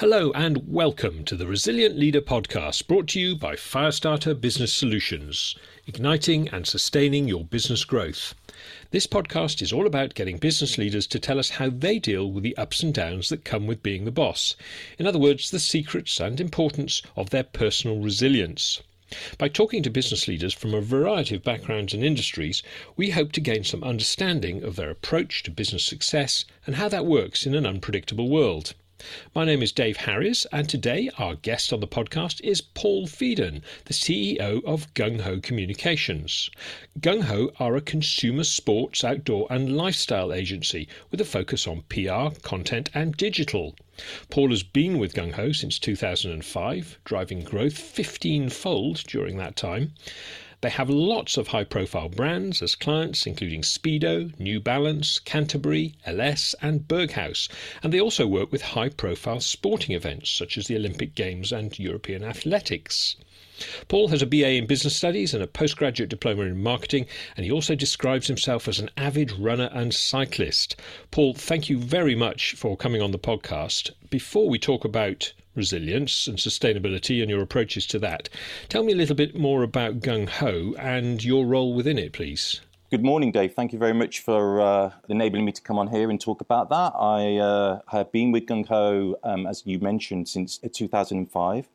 Hello and welcome to the Resilient Leader podcast brought to you by Firestarter Business Solutions, igniting and sustaining your business growth. This podcast is all about getting business leaders to tell us how they deal with the ups and downs that come with being the boss. In other words, the secrets and importance of their personal resilience. By talking to business leaders from a variety of backgrounds and industries, we hope to gain some understanding of their approach to business success and how that works in an unpredictable world. My name is Dave Harris, and today our guest on the podcast is Paul Phedon, the CEO of Gung Ho Communications. Gung Ho are a consumer sports, outdoor, and lifestyle agency with a focus on PR, content, and digital. Paul has been with Gung Ho since 2005, driving growth 15 fold during that time. They have lots of high profile brands as clients, including Speedo, New Balance, Canterbury, Ellesse, and Berghaus, and they also work with high profile sporting events such as the Olympic Games and European Athletics. Paul has a BA in Business Studies and a postgraduate diploma in Marketing, and he also describes himself as an avid runner and cyclist. Paul, thank you very much for coming on the podcast. Before we talk about resilience and sustainability and your approaches to that. Tell me a little bit more about Gung Ho and your role within it, please. Good morning, Dave. Thank you very much for uh, enabling me to come on here and talk about that. I uh, have been with Gung Ho, um, as you mentioned, since 2005.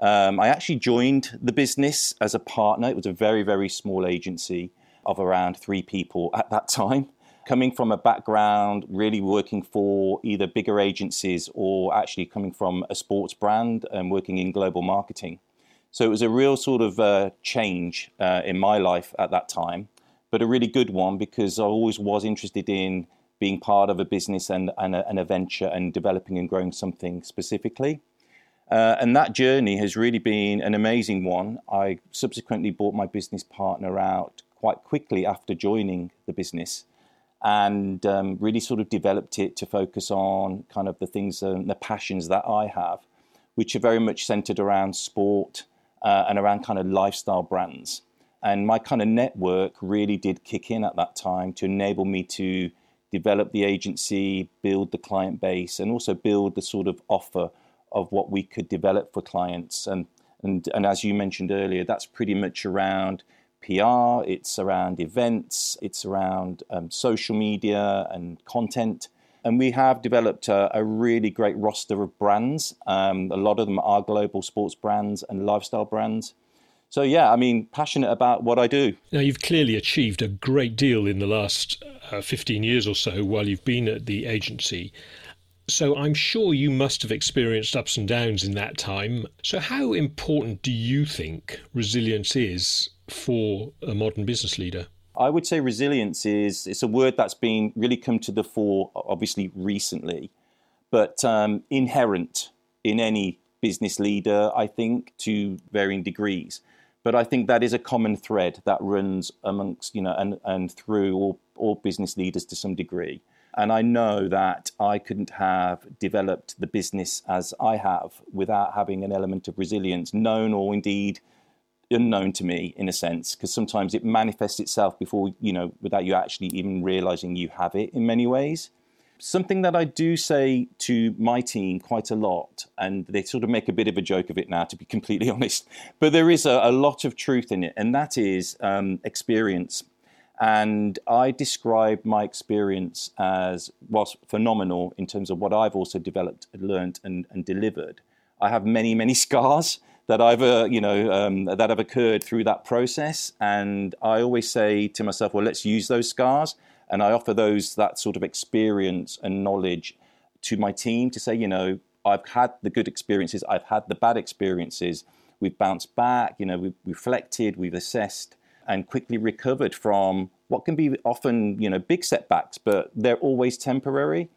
Um, I actually joined the business as a partner. It was a very, very small agency of around three people at that time coming from a background really working for either bigger agencies or actually coming from a sports brand and working in global marketing. So it was a real sort of uh, change uh, in my life at that time, but a really good one because I always was interested in being part of a business and, and, a, and a venture and developing and growing something specifically. Uh, and that journey has really been an amazing one. I subsequently bought my business partner out quite quickly after joining the business and um, really sort of developed it to focus on kind of the things and the passions that I have, which are very much centered around sport uh, and around kind of lifestyle brands. And my kind of network really did kick in at that time to enable me to develop the agency, build the client base, and also build the sort of offer of what we could develop for clients. And and and as you mentioned earlier, that's pretty much around PR, it's around events, it's around um, social media and content. And we have developed a, a really great roster of brands. Um, a lot of them are global sports brands and lifestyle brands. So, yeah, I mean, passionate about what I do. Now, you've clearly achieved a great deal in the last uh, 15 years or so while you've been at the agency. So I'm sure you must have experienced ups and downs in that time. So, how important do you think resilience is for a modern business leader? I would say resilience is it's a word that's been really come to the fore, obviously recently, but um, inherent in any business leader, I think, to varying degrees. But I think that is a common thread that runs amongst, you know, and, and through all, all business leaders to some degree. And I know that I couldn't have developed the business as I have without having an element of resilience, known or indeed unknown to me in a sense because sometimes it manifests itself before you know without you actually even realizing you have it in many ways. Something that i do say to my team quite a lot and they sort of make a bit of a joke of it now to be completely honest but there is a, a lot of truth in it and that is um, experience. And i describe my experience as was phenomenal in terms of what i've also developed and learned and, and delivered i have many many scars that I've uh, you know um, that have occurred through that process. And I always say to myself, well, let's use those scars, and I offer those that sort of experience and knowledge to my team to say, you know, I've had the good experiences, I've had the bad experiences. We've bounced back, you know, we've reflected, we've assessed, and quickly recovered from what can be often, you know, big setbacks, but they're always temporary.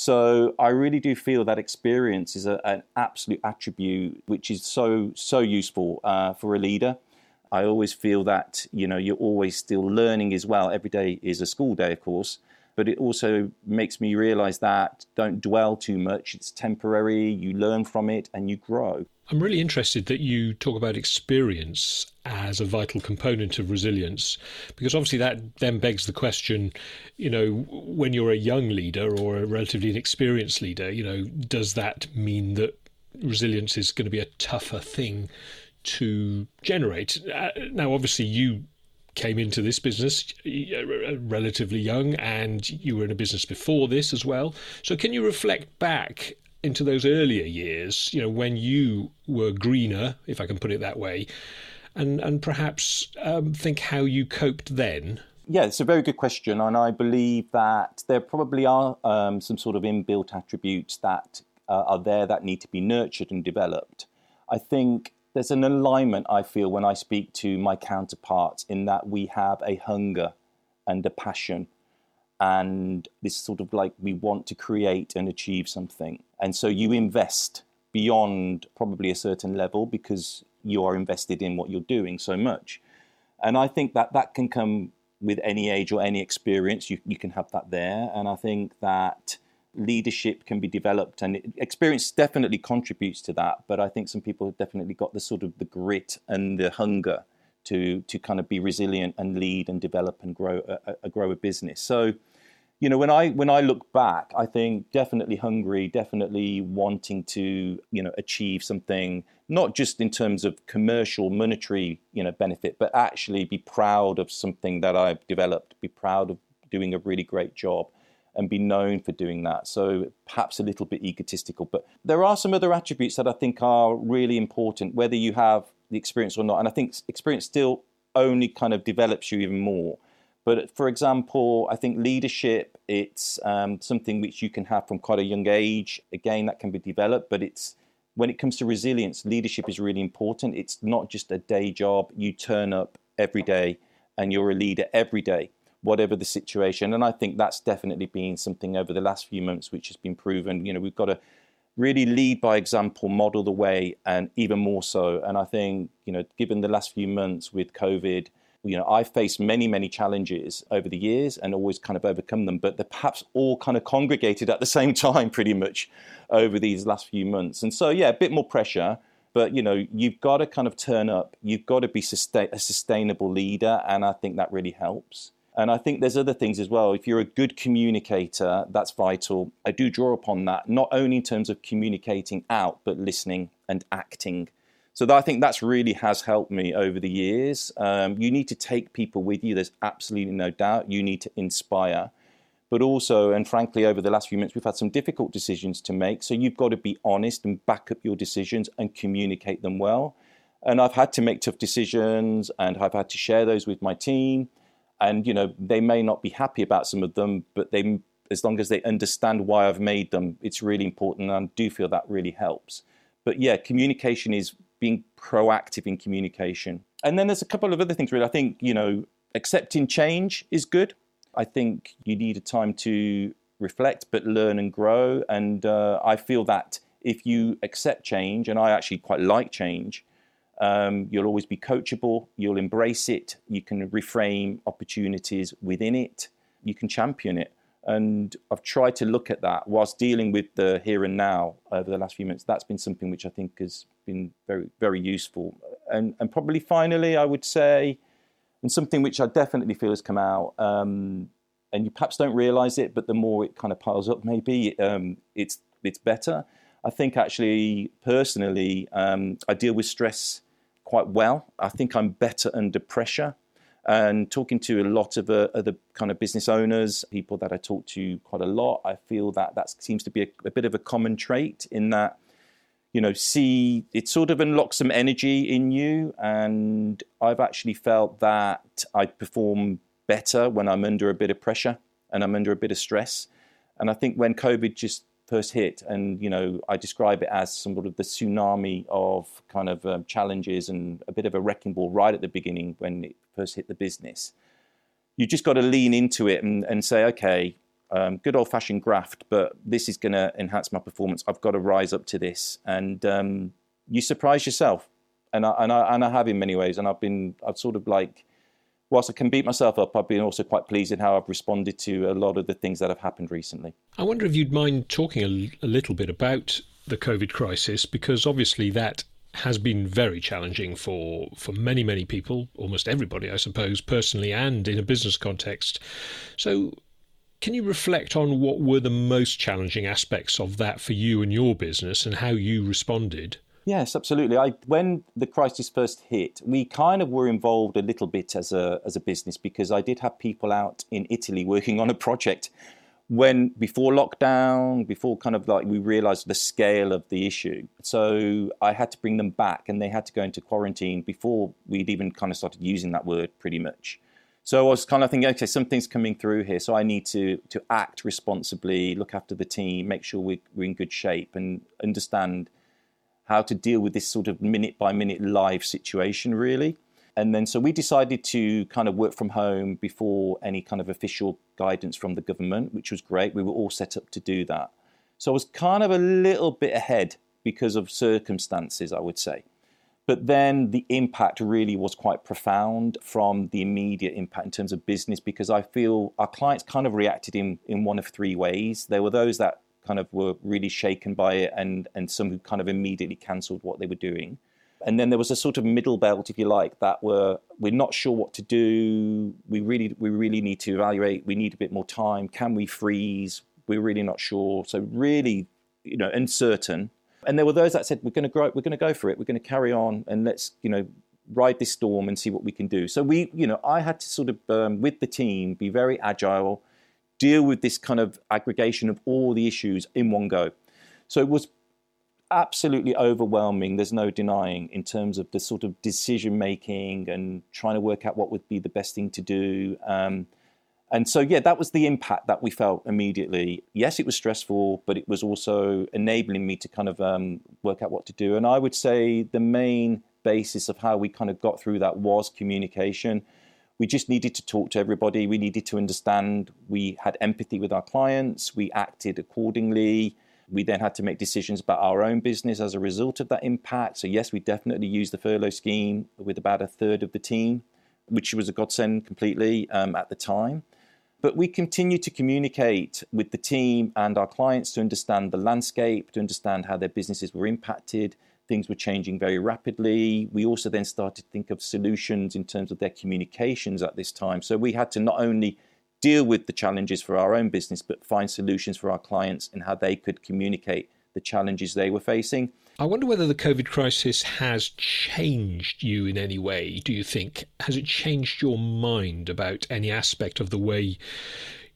So I really do feel that experience is a, an absolute attribute which is so so useful uh, for a leader. I always feel that you know you're always still learning as well. Every day is a school day, of course, but it also makes me realize that don't dwell too much. It's temporary. You learn from it and you grow. I'm really interested that you talk about experience as a vital component of resilience, because obviously that then begs the question, you know, when you're a young leader or a relatively inexperienced leader, you know, does that mean that resilience is going to be a tougher thing to generate? Uh, now, obviously, you came into this business uh, relatively young and you were in a business before this as well. So, can you reflect back into those earlier years, you know, when you were greener, if I can put it that way, and and perhaps um, think how you coped then. Yeah, it's a very good question, and I believe that there probably are um, some sort of inbuilt attributes that uh, are there that need to be nurtured and developed. I think there's an alignment I feel when I speak to my counterparts in that we have a hunger and a passion and this sort of like we want to create and achieve something. And so you invest beyond probably a certain level because you are invested in what you're doing so much. And I think that that can come with any age or any experience. You, you can have that there. And I think that leadership can be developed and experience definitely contributes to that. But I think some people have definitely got the sort of the grit and the hunger to, to kind of be resilient and lead and develop and grow a, a grow a business. So you know when i when i look back i think definitely hungry definitely wanting to you know achieve something not just in terms of commercial monetary you know benefit but actually be proud of something that i've developed be proud of doing a really great job and be known for doing that so perhaps a little bit egotistical but there are some other attributes that i think are really important whether you have the experience or not and i think experience still only kind of develops you even more but for example, I think leadership, it's um, something which you can have from quite a young age. Again, that can be developed, but it's when it comes to resilience, leadership is really important. It's not just a day job. You turn up every day and you're a leader every day, whatever the situation. And I think that's definitely been something over the last few months which has been proven. You know, we've got to really lead by example, model the way, and even more so. And I think, you know, given the last few months with COVID, you know, I've faced many, many challenges over the years and always kind of overcome them, but they're perhaps all kind of congregated at the same time pretty much over these last few months. And so, yeah, a bit more pressure, but you know, you've got to kind of turn up. You've got to be sustain- a sustainable leader, and I think that really helps. And I think there's other things as well. If you're a good communicator, that's vital. I do draw upon that, not only in terms of communicating out, but listening and acting so I think that's really has helped me over the years. Um, you need to take people with you. There's absolutely no doubt. You need to inspire, but also, and frankly, over the last few months, we've had some difficult decisions to make. So you've got to be honest and back up your decisions and communicate them well. And I've had to make tough decisions, and I've had to share those with my team. And you know, they may not be happy about some of them, but they, as long as they understand why I've made them, it's really important. And I do feel that really helps. But yeah, communication is being proactive in communication. And then there's a couple of other things really. I think, you know, accepting change is good. I think you need a time to reflect, but learn and grow. And uh, I feel that if you accept change, and I actually quite like change, um, you'll always be coachable, you'll embrace it, you can reframe opportunities within it, you can champion it. And I've tried to look at that whilst dealing with the here and now over the last few months. That's been something which I think has been very, very useful. And, and probably finally, I would say, and something which I definitely feel has come out, um, and you perhaps don't realize it, but the more it kind of piles up, maybe um, it's it's better. I think actually, personally, um, I deal with stress quite well. I think I'm better under pressure and talking to a lot of uh, other kind of business owners, people that I talk to quite a lot, I feel that that seems to be a, a bit of a common trait in that, you know, see, it sort of unlocks some energy in you. And I've actually felt that I perform better when I'm under a bit of pressure and I'm under a bit of stress. And I think when COVID just first hit, and you know, I describe it as some sort of the tsunami of kind of um, challenges and a bit of a wrecking ball right at the beginning when it first hit the business. You just got to lean into it and, and say, okay, um, good old fashioned graft, but this is going to enhance my performance. I've got to rise up to this, and um, you surprise yourself, and I, and I and I have in many ways, and I've been I've sort of like whilst I can beat myself up, I've been also quite pleased in how I've responded to a lot of the things that have happened recently. I wonder if you'd mind talking a, a little bit about the COVID crisis, because obviously that has been very challenging for, for many, many people, almost everybody, I suppose, personally and in a business context. So, can you reflect on what were the most challenging aspects of that for you and your business and how you responded? Yes, absolutely. I, when the crisis first hit, we kind of were involved a little bit as a as a business because I did have people out in Italy working on a project when before lockdown, before kind of like we realized the scale of the issue. So I had to bring them back and they had to go into quarantine before we'd even kind of started using that word pretty much. So I was kind of thinking, okay, something's coming through here. So I need to to act responsibly, look after the team, make sure we, we're in good shape and understand how to deal with this sort of minute by minute live situation really and then so we decided to kind of work from home before any kind of official guidance from the government, which was great. We were all set up to do that. So I was kind of a little bit ahead because of circumstances, I would say. But then the impact really was quite profound from the immediate impact in terms of business because I feel our clients kind of reacted in, in one of three ways. There were those that kind of were really shaken by it and, and some who kind of immediately cancelled what they were doing. And then there was a sort of middle belt, if you like, that were we're not sure what to do. We really we really need to evaluate. We need a bit more time. Can we freeze? We're really not sure. So really, you know, uncertain. And there were those that said we're going to grow. We're going to go for it. We're going to carry on and let's you know ride this storm and see what we can do. So we you know I had to sort of um, with the team be very agile, deal with this kind of aggregation of all the issues in one go. So it was absolutely overwhelming. There's no denying in terms of the sort of decision making and trying to work out what would be the best thing to do. Um, and so, yeah, that was the impact that we felt immediately. Yes, it was stressful, but it was also enabling me to kind of um, work out what to do. And I would say the main basis of how we kind of got through that was communication. We just needed to talk to everybody. We needed to understand. We had empathy with our clients. We acted accordingly. We then had to make decisions about our own business as a result of that impact. So, yes, we definitely used the furlough scheme with about a third of the team, which was a godsend completely um, at the time. But we continue to communicate with the team and our clients to understand the landscape, to understand how their businesses were impacted. Things were changing very rapidly. We also then started to think of solutions in terms of their communications at this time. So we had to not only deal with the challenges for our own business, but find solutions for our clients and how they could communicate the challenges they were facing. I wonder whether the COVID crisis has changed you in any way. Do you think? Has it changed your mind about any aspect of the way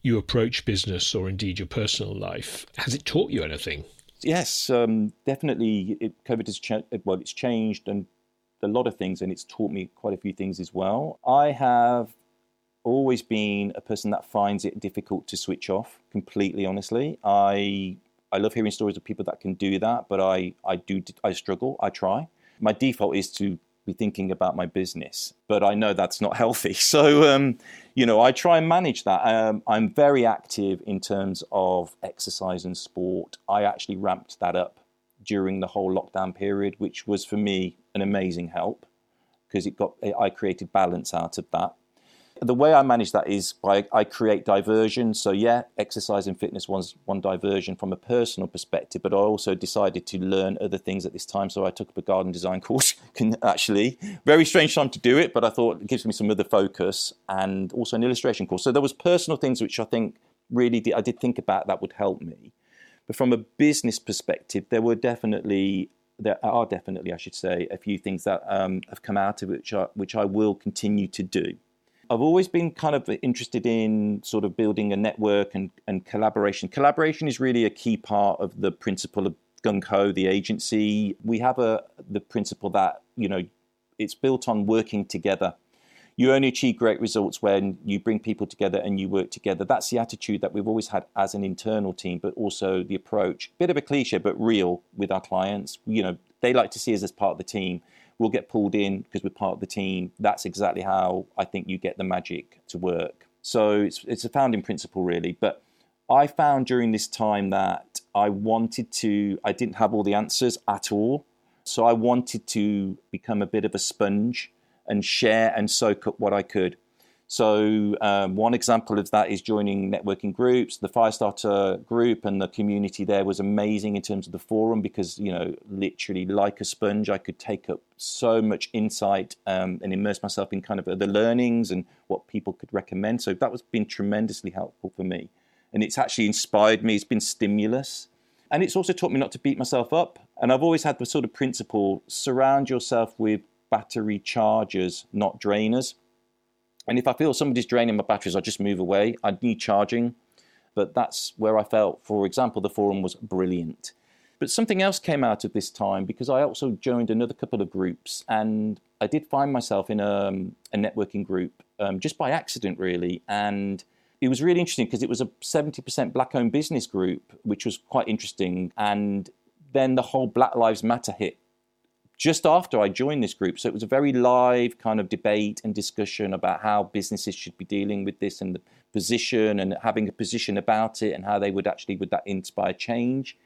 you approach business or indeed your personal life? Has it taught you anything? Yes, um, definitely. It, COVID has cha- well, it's changed and a lot of things, and it's taught me quite a few things as well. I have always been a person that finds it difficult to switch off completely. Honestly, I I love hearing stories of people that can do that, but I I do I struggle. I try. My default is to be thinking about my business, but I know that's not healthy. So um, you know, I try and manage that. Um, I'm very active in terms of exercise and sport. I actually ramped that up during the whole lockdown period, which was for me an amazing help because it got I created balance out of that the way I manage that is by I create diversion. So yeah, exercise and fitness was one diversion from a personal perspective, but I also decided to learn other things at this time. So I took up a garden design course. Actually very strange time to do it, but I thought it gives me some other focus and also an illustration course. So there was personal things which I think really did, I did think about that would help me. But from a business perspective, there were definitely there are definitely, I should say, a few things that um, have come out of which I, which I will continue to do. I've always been kind of interested in sort of building a network and, and collaboration. Collaboration is really a key part of the principle of Gung Ho, the agency. We have a the principle that you know it's built on working together. You only achieve great results when you bring people together and you work together. That's the attitude that we've always had as an internal team, but also the approach. Bit of a cliche, but real with our clients. You know, they like to see us as part of the team we'll get pulled in because we're part of the team. That's exactly how I think you get the magic to work. So it's it's a founding principle really. But I found during this time that I wanted to I didn't have all the answers at all. So I wanted to become a bit of a sponge and share and soak up what I could. So um, one example of that is joining networking groups. The Firestarter group and the community there was amazing in terms of the forum because you know literally like a sponge, I could take up so much insight um, and immerse myself in kind of the learnings and what people could recommend. So that was been tremendously helpful for me, and it's actually inspired me. It's been stimulus, and it's also taught me not to beat myself up. And I've always had the sort of principle: surround yourself with battery chargers, not drainers and if I feel somebody's draining my batteries, I just move away. I need charging. But that's where I felt, for example, the forum was brilliant. But something else came out of this time because I also joined another couple of groups and I did find myself in a, um, a networking group um, just by accident, really. And it was really interesting because it was a 70% black owned business group, which was quite interesting. And then the whole Black Lives Matter hit just after I joined this group. So it was a very live kind of debate and discussion about how businesses should be dealing with this and the position and having a position about it and how they would actually would that inspire change.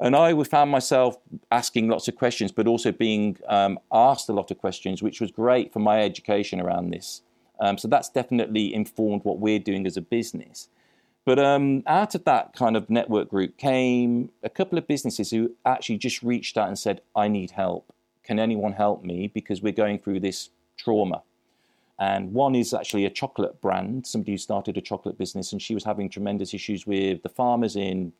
And I found myself asking lots of questions, but also being um, asked a lot of questions, which was great for my education around this. Um, so that's definitely informed what we're doing as a business. But um, out of that kind of network group came a couple of businesses who actually just reached out and said, I need help can anyone help me? Because we're going through this trauma. And one is actually a chocolate brand, somebody who started a chocolate business, and she was having tremendous issues with the farmers in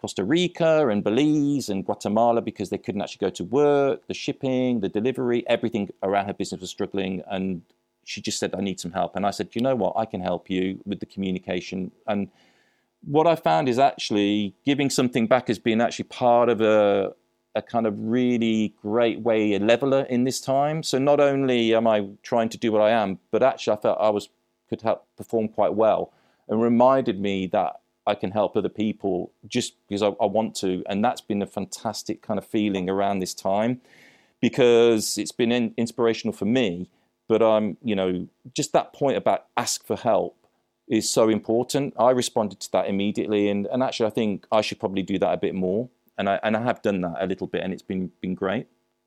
Costa Rica and Belize and Guatemala because they couldn't actually go to work, the shipping, the delivery, everything around her business was struggling. And she just said, I need some help. And I said, you know what? I can help you with the communication. And what I found is actually giving something back has been actually part of a, a kind of really great way, a leveler in this time. So not only am I trying to do what I am, but actually I felt I was could help perform quite well, and reminded me that I can help other people just because I, I want to, and that's been a fantastic kind of feeling around this time, because it's been in, inspirational for me. But I'm, you know, just that point about ask for help is so important. I responded to that immediately, and, and actually, I think I should probably do that a bit more and I and I have done that a little bit, and it's been been great.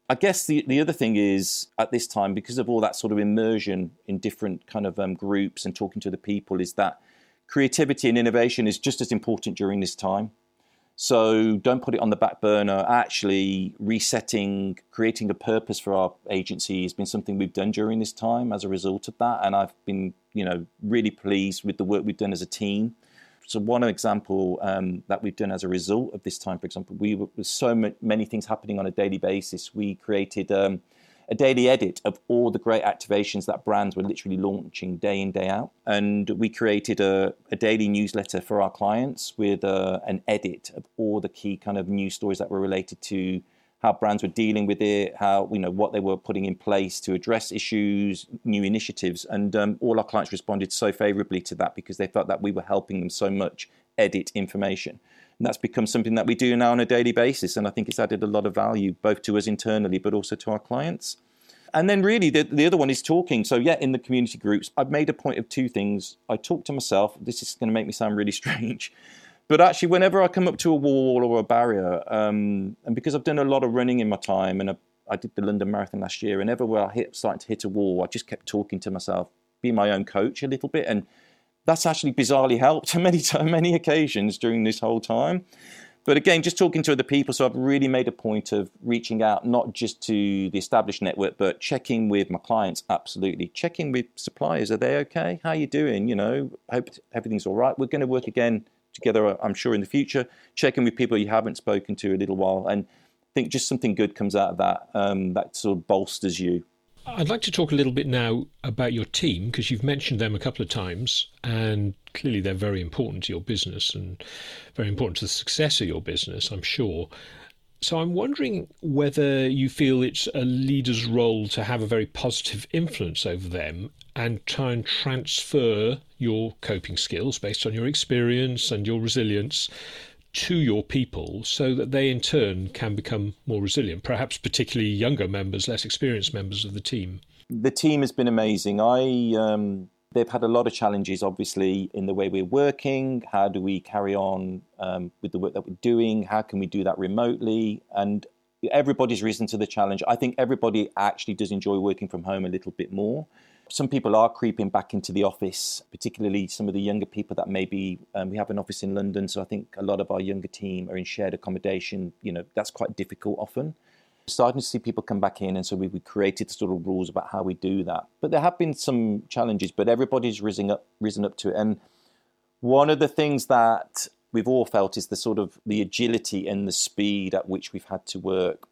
I guess the the other thing is at this time because of all that sort of immersion in different kind of um, groups and talking to the people is that creativity and innovation is just as important during this time. So don't put it on the back burner. Actually, resetting, creating a purpose for our agency has been something we've done during this time as a result of that, and I've been you know really pleased with the work we've done as a team so one example um, that we've done as a result of this time, for example, we were so many things happening on a daily basis. We created um, a daily edit of all the great activations that brands were literally launching day in day out, and we created a, a daily newsletter for our clients with uh, an edit of all the key kind of news stories that were related to how brands were dealing with it, how you know what they were putting in place to address issues, new initiatives, and um, all our clients responded so favourably to that because they felt that we were helping them so much edit information. And that's become something that we do now on a daily basis, and I think it's added a lot of value both to us internally, but also to our clients. And then, really, the, the other one is talking. So, yeah, in the community groups, I've made a point of two things. I talk to myself. This is going to make me sound really strange. But actually, whenever I come up to a wall or a barrier, um, and because I've done a lot of running in my time, and I, I did the London Marathon last year, and everywhere I hit, starting to hit a wall, I just kept talking to myself, being my own coach a little bit, and that's actually bizarrely helped many many occasions during this whole time. But again, just talking to other people, so I've really made a point of reaching out not just to the established network, but checking with my clients. Absolutely, checking with suppliers. Are they okay? How are you doing? You know, hope everything's all right. We're going to work again together, I'm sure, in the future. Checking with people you haven't spoken to a little while, and I think just something good comes out of that. Um, that sort of bolsters you. I'd like to talk a little bit now about your team because you've mentioned them a couple of times, and clearly they're very important to your business and very important to the success of your business, I'm sure. So I'm wondering whether you feel it's a leader's role to have a very positive influence over them and try and transfer your coping skills based on your experience and your resilience to your people so that they in turn can become more resilient, perhaps particularly younger members, less experienced members of the team. The team has been amazing. I um, they've had a lot of challenges, obviously, in the way we're working. How do we carry on um, with the work that we're doing? How can we do that remotely? And everybody's risen to the challenge. I think everybody actually does enjoy working from home a little bit more. Some people are creeping back into the office, particularly some of the younger people that maybe um, we have an office in London, so I think a lot of our younger team are in shared accommodation. You know, that's quite difficult often. Starting to see people come back in, and so we, we created sort of rules about how we do that. But there have been some challenges, but everybody's risen up, risen up to it. And one of the things that we've all felt is the sort of the agility and the speed at which we've had to work.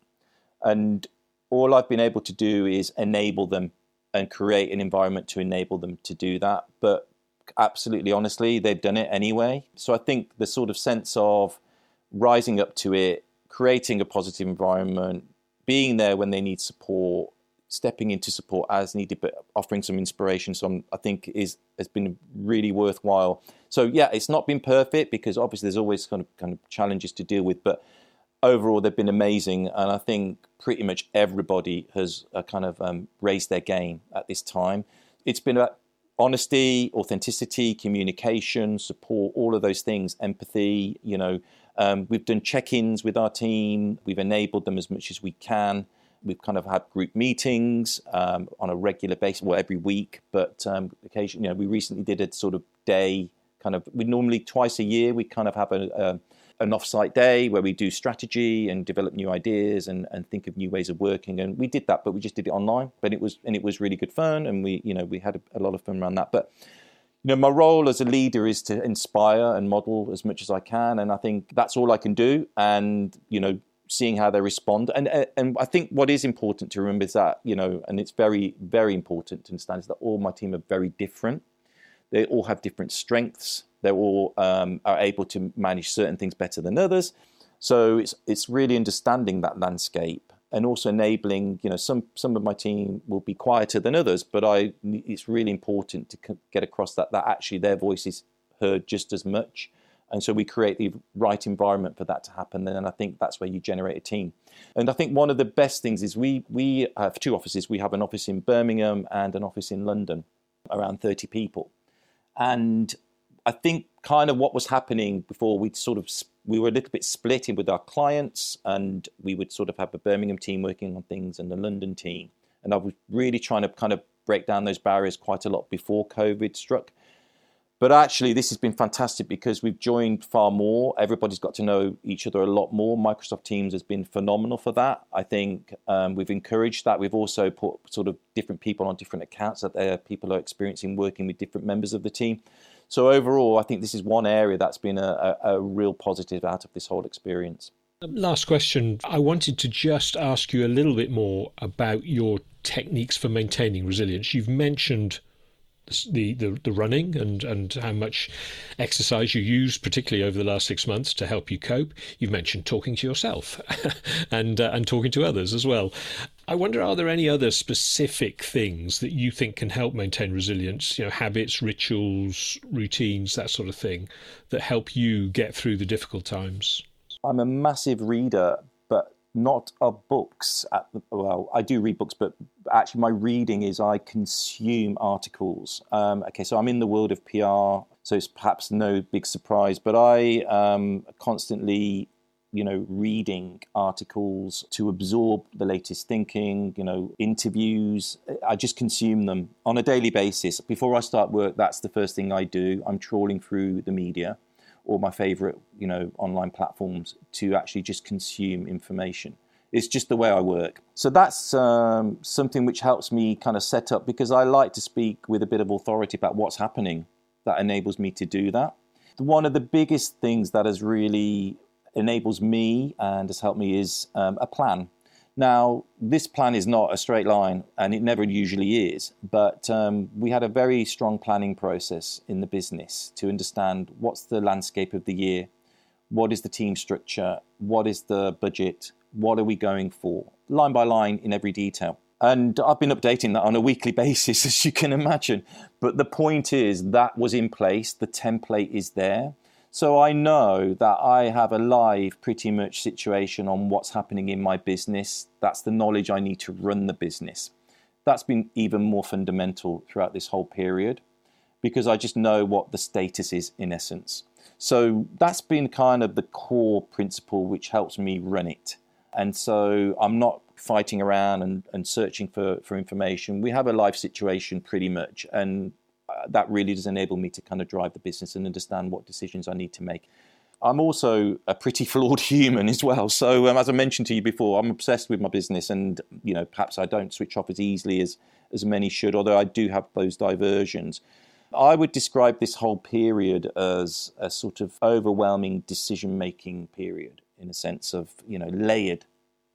And all I've been able to do is enable them and create an environment to enable them to do that. But absolutely honestly, they've done it anyway. So I think the sort of sense of rising up to it, creating a positive environment, being there when they need support, stepping into support as needed, but offering some inspiration. So I think is has been really worthwhile. So yeah, it's not been perfect because obviously there's always kind of kind of challenges to deal with, but overall they've been amazing, and I think pretty much everybody has uh, kind of um, raised their game at this time. It's been about honesty, authenticity, communication, support, all of those things, empathy. You know, um, we've done check-ins with our team. We've enabled them as much as we can. We've kind of had group meetings um, on a regular basis, well, every week, but um, occasionally, you know, we recently did a sort of day kind of, we normally twice a year, we kind of have a, a an off-site day where we do strategy and develop new ideas and, and think of new ways of working. And we did that, but we just did it online. But it was and it was really good fun, and we you know we had a, a lot of fun around that. But you know, my role as a leader is to inspire and model as much as I can, and I think that's all I can do. And you know, seeing how they respond. And and I think what is important to remember is that you know, and it's very very important to understand is that all my team are very different. They all have different strengths. They all um, are able to manage certain things better than others. So it's it's really understanding that landscape and also enabling. You know, some some of my team will be quieter than others, but I it's really important to get across that that actually their voice is heard just as much and so we create the right environment for that to happen. And I think that's where you generate a team. And I think one of the best things is we we have two offices. We have an office in Birmingham and an office in London, around 30 people. And I think kind of what was happening before we'd sort of we were a little bit split in with our clients, and we would sort of have a Birmingham team working on things and a London team. And I was really trying to kind of break down those barriers quite a lot before COVID struck. But actually, this has been fantastic because we've joined far more. Everybody's got to know each other a lot more. Microsoft Teams has been phenomenal for that. I think um, we've encouraged that. We've also put sort of different people on different accounts that there people are experiencing working with different members of the team. So overall, I think this is one area that's been a, a, a real positive out of this whole experience. Last question. I wanted to just ask you a little bit more about your techniques for maintaining resilience. You've mentioned the, the, the running and, and how much exercise you use, particularly over the last six months, to help you cope. You've mentioned talking to yourself and uh, and talking to others as well. I wonder, are there any other specific things that you think can help maintain resilience? You know, habits, rituals, routines, that sort of thing, that help you get through the difficult times. I'm a massive reader, not of books. at The, well, I do read books, but actually, my reading is I consume articles. Um, okay, so I'm in the world of PR, so it's perhaps no big surprise, but I um, constantly, you know, reading articles to absorb the latest thinking, you know, interviews. I just consume them on a daily basis. Before I start work, that's the first thing I do. I'm trawling through the media or my favorite, you know, online platforms to actually just consume information. It's just the way I work. So that's um, something which helps me kind of set up because I like to speak with a bit of authority about what's happening. That enables me to do that. One of the biggest things that has really enables me and has helped me is um, a plan. Now, this plan is not a straight line, and it never usually is, but um, we had a very strong planning process in the business to understand what's the landscape of the year, what is the team structure, what is the budget, what are we going for, line by line in every detail. And I've been updating that on a weekly basis, as you can imagine. But the point is, that was in place, the template is there. So I know that I have a live, pretty much situation on what's happening in my business. That's the knowledge I need to run the business. That's been even more fundamental throughout this whole period because I just know what the status is in essence. So that's been kind of the core principle which helps me run it. And so I'm not fighting around and, and searching for, for information. We have a life situation pretty much. And that really does enable me to kind of drive the business and understand what decisions I need to make. I'm also a pretty flawed human as well. So, um, as I mentioned to you before, I'm obsessed with my business, and you know, perhaps I don't switch off as easily as as many should. Although I do have those diversions. I would describe this whole period as a sort of overwhelming decision making period, in a sense of you know layered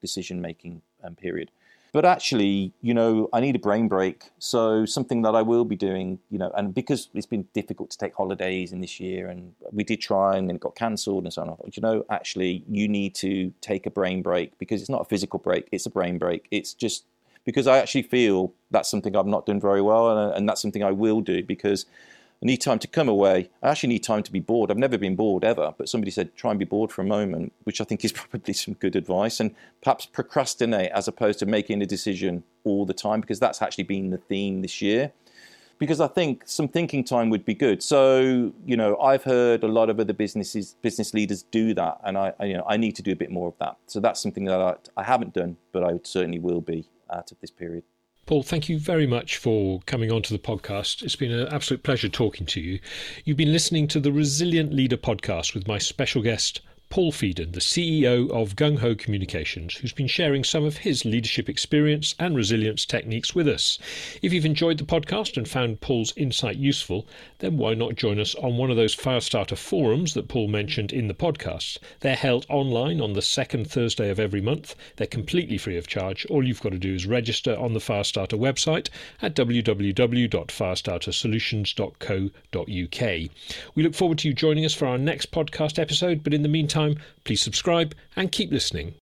decision making um, period. But actually, you know, I need a brain break. So something that I will be doing, you know, and because it's been difficult to take holidays in this year, and we did try, and then it got cancelled and so on. I thought, you know, actually, you need to take a brain break because it's not a physical break; it's a brain break. It's just because I actually feel that's something I've not done very well, and, and that's something I will do because I need time to come away. I actually need time to be bored. I've never been bored ever, but somebody said try and be bored for a moment, which I think is probably some good advice. And perhaps procrastinate as opposed to making a decision all the time, because that's actually been the theme this year. Because I think some thinking time would be good. So you know, I've heard a lot of other businesses, business leaders do that, and I, I you know, I need to do a bit more of that. So that's something that I, I haven't done, but I certainly will be out of this period. Paul, thank you very much for coming onto the podcast. It's been an absolute pleasure talking to you. You've been listening to the Resilient Leader podcast with my special guest, Paul Phedon, the CEO of Gung Ho Communications, who's been sharing some of his leadership experience and resilience techniques with us. If you've enjoyed the podcast and found Paul's insight useful, then why not join us on one of those Firestarter forums that Paul mentioned in the podcast? They're held online on the second Thursday of every month. They're completely free of charge. All you've got to do is register on the Firestarter website at www.firestartersolutions.co.uk. We look forward to you joining us for our next podcast episode, but in the meantime, time, please subscribe and keep listening.